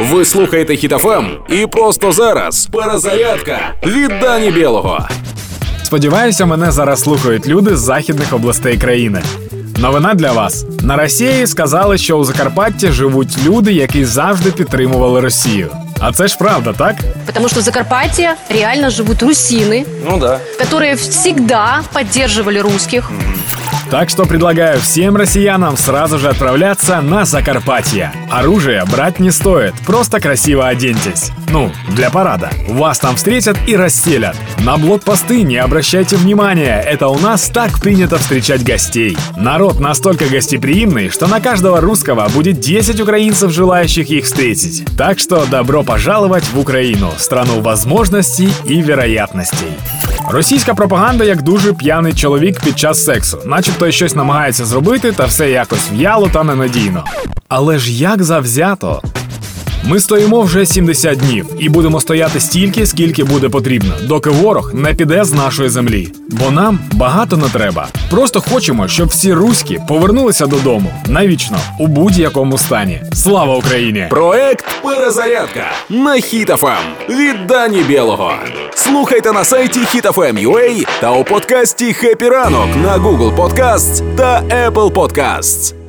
Ви слухаєте Хітофем і просто зараз перезарядка від Дані Білого. Сподіваюся, мене зараз слухають люди з західних областей країни. Новина для вас на Росії сказали, що у Закарпатті живуть люди, які завжди підтримували Росію. А це ж правда, так? Потому что в Закарпатье реально живут русины, Ну да. которые всегда поддерживали русских. Так что предлагаю всем россиянам сразу же отправляться на Закарпатье. Оружие брать не стоит, просто красиво оденьтесь. Ну, для парада. Вас там встретят и расселят. На блокпосты не обращайте внимания, это у нас так принято встречать гостей. Народ настолько гостеприимный, что на каждого русского будет 10 украинцев, желающих их встретить. Так что добро пожаловать в Украину, страну возможностей и вероятностей. Російська пропаганда як дуже п'яний чоловік під час сексу, начебто щось намагається зробити, та все якось в'яло та ненадійно. Але ж як завзято. Ми стоїмо вже 70 днів і будемо стояти стільки, скільки буде потрібно, доки ворог не піде з нашої землі. Бо нам багато не треба. Просто хочемо, щоб всі руські повернулися додому навічно у будь-якому стані. Слава Україні! Проект Перезарядка на Хітофем від Дані Білого. Слухайте на сайті HitFM.ua та у подкасті «Хеппі ранок» на Google Podcasts та Apple Podcasts.